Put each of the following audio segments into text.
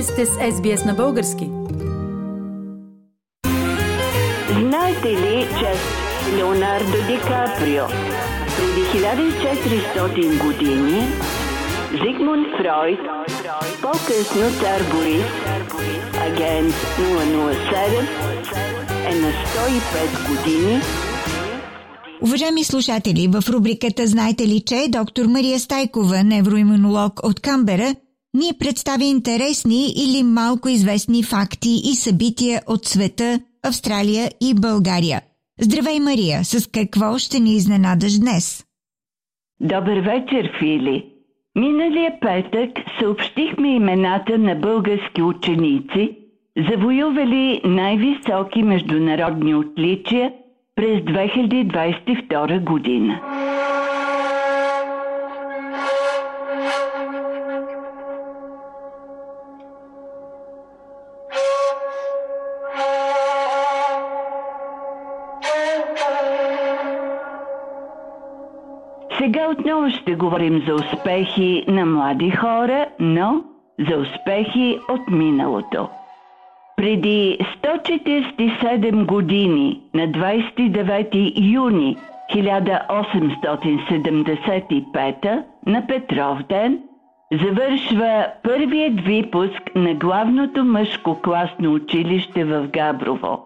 Вие сте с SBS на български. Знаете ли, че Леонардо Ди Каприо преди 1400 години Зигмунд Фройд, по-късно цар Борис, агент 007, е на 105 години Уважаеми слушатели, в рубриката Знаете ли, че доктор Мария Стайкова, невроимунолог от Камбера, ни представи интересни или малко известни факти и събития от света, Австралия и България. Здравей, Мария! С какво ще ни изненадаш днес? Добър вечер, Фили! Миналия петък съобщихме имената на български ученици, завоювали най-високи международни отличия през 2022 година. Сега отново ще говорим за успехи на млади хора, но за успехи от миналото. Преди 147 години, на 29 юни 1875 на Петров ден, завършва първият випуск на главното мъжко класно училище в Габрово.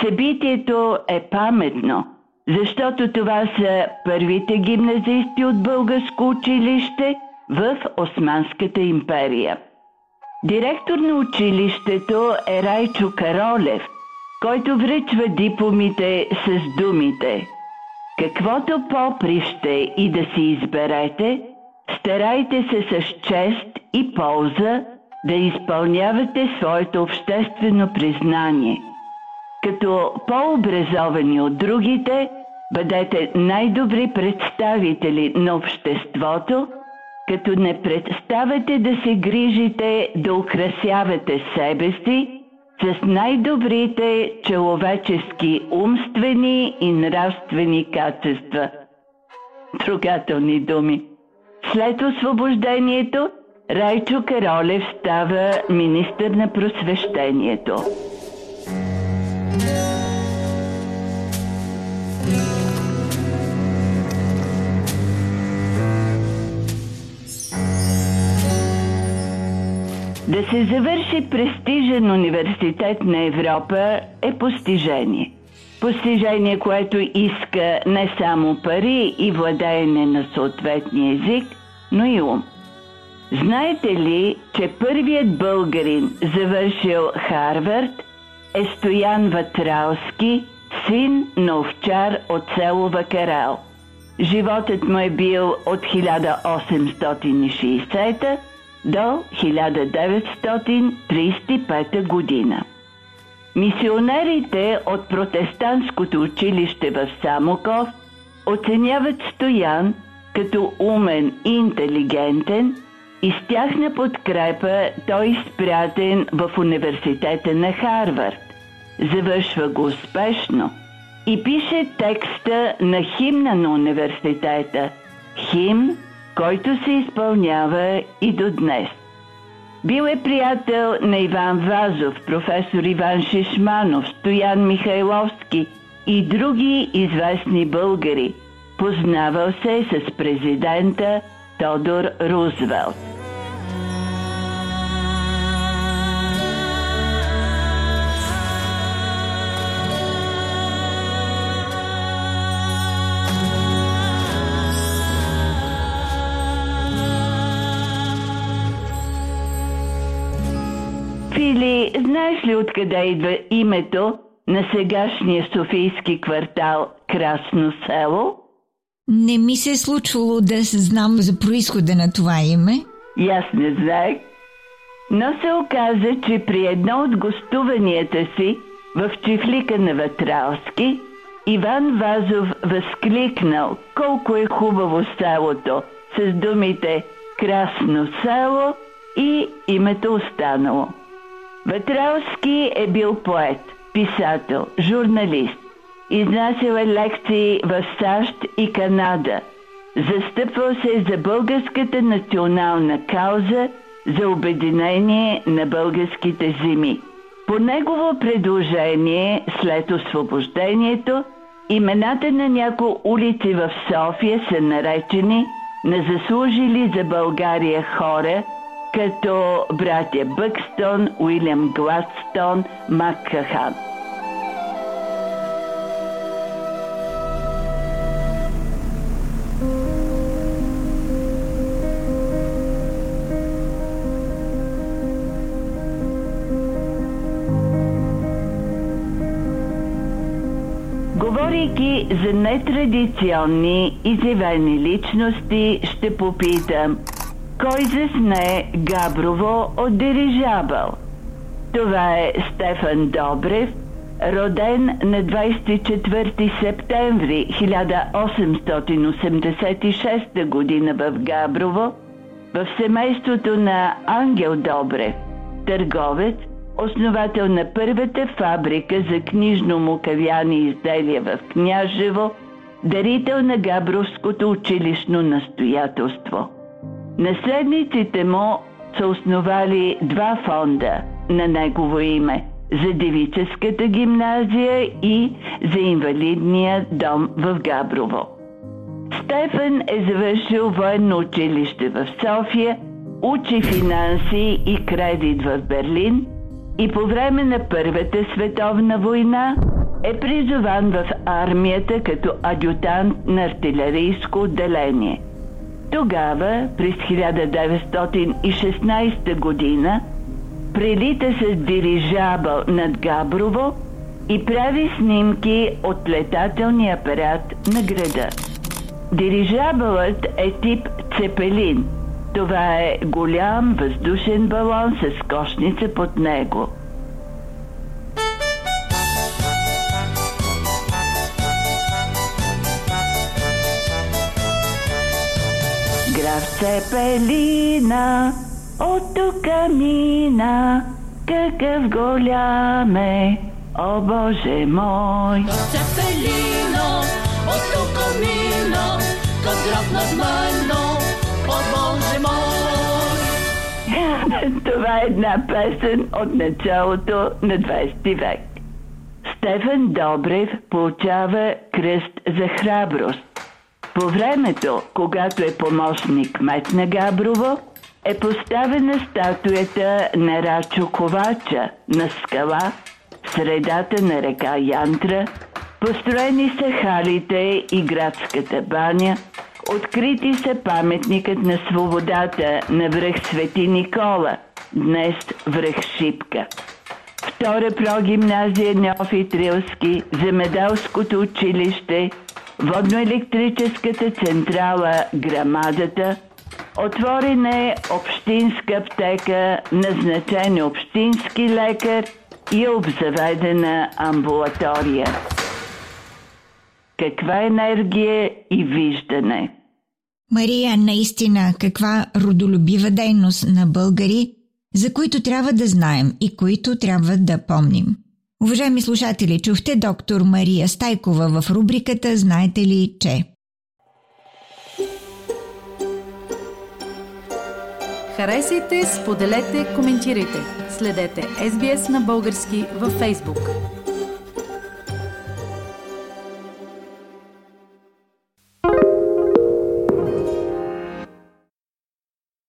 Събитието е паметно – защото това са първите гимназисти от българско училище в Османската империя. Директор на училището е Райчо Каролев, който връчва дипломите с думите Каквото поприще и да си изберете, старайте се с чест и полза да изпълнявате своето обществено признание. Като по-образовани от другите – Бъдете най-добри представители на обществото, като не представете да се грижите да украсявате себе си с най-добрите човечески умствени и нравствени качества. Трогателни думи. След освобождението Райчо Каролев става министър на просвещението. Да се завърши престижен университет на Европа е постижение. Постижение, което иска не само пари и владеене на съответния език, но и ум. Знаете ли, че първият българин, завършил Харвард, е Стоян Ватралски, син на овчар от село Вакарал. Животът му е бил от 1860 до 1935 година. Мисионерите от протестантското училище в Самоков оценяват Стоян като умен и интелигентен и с тяхна подкрепа той изпратен в университета на Харвард. Завършва го успешно и пише текста на химна на университета – химн който се изпълнява и до днес. Бил е приятел на Иван Вазов, професор Иван Шишманов, Стоян Михайловски и други известни българи. Познавал се с президента Тодор Рузвелт. Фили, знаеш ли откъде идва името на сегашния Софийски квартал Красно село? Не ми се е случвало да знам за происхода на това име. И аз не знаех. Но се оказа, че при едно от гостуванията си в чифлика на Ватралски, Иван Вазов възкликнал колко е хубаво селото с думите Красно село и името останало. Ветралски е бил поет, писател, журналист. Изнасял е лекции в САЩ и Канада. Застъпвал се за българската национална кауза, за обединение на българските земи. По негово предложение, след освобождението, имената на някои улици в София са наречени на заслужили за България хора, като братя Бъкстон, Уилям Гладстон, Маккахан. Говорейки за нетрадиционни изявени личности, ще попитам кой засне Габрово от дирижабъл? Това е Стефан Добрев, роден на 24 септември 1886 година в Габрово, в семейството на Ангел Добрев, търговец, основател на първата фабрика за книжно-мукавяни изделия в Княжево, дарител на Габровското училищно настоятелство. Наследниците му са основали два фонда на негово име за девическата гимназия и за инвалидния дом в Габрово. Стефан е завършил военно училище в София, учи финанси и кредит в Берлин – и по време на Първата световна война е призован в армията като адютант на артилерийско отделение. Тогава, през 1916 година, прилита с дирижабъл над Габрово и прави снимки от летателния апарат на града. Дирижабълът е тип Цепелин – това е голям въздушен балон с кошница под него. Цепелина от тук мина, какъв голям е, о Боже мой! Цепелина от тук мина, как граф над мено, Боже мой! Това е една песен от началото на 20 век. Стефан Добрев получава кръст за храброст. По времето, когато е помощник мет на Габрово, е поставена статуята на Рачо Ковача на скала в средата на река Янтра, построени са халите и градската баня – Открити са паметникът на свободата на връх Свети Никола, днес връх Шипка. Втора прогимназия Неофит Рилски, Земеделското училище, Водноелектрическата централа Грамадата, отворена е общинска аптека, назначен общински лекар и е обзаведена амбулатория. Каква енергия и виждане – Мария, наистина, каква родолюбива дейност на българи, за които трябва да знаем и които трябва да помним. Уважаеми слушатели, чухте доктор Мария Стайкова в рубриката Знаете ли, че? Харесайте, споделете, коментирайте. Следете SBS на български във Facebook.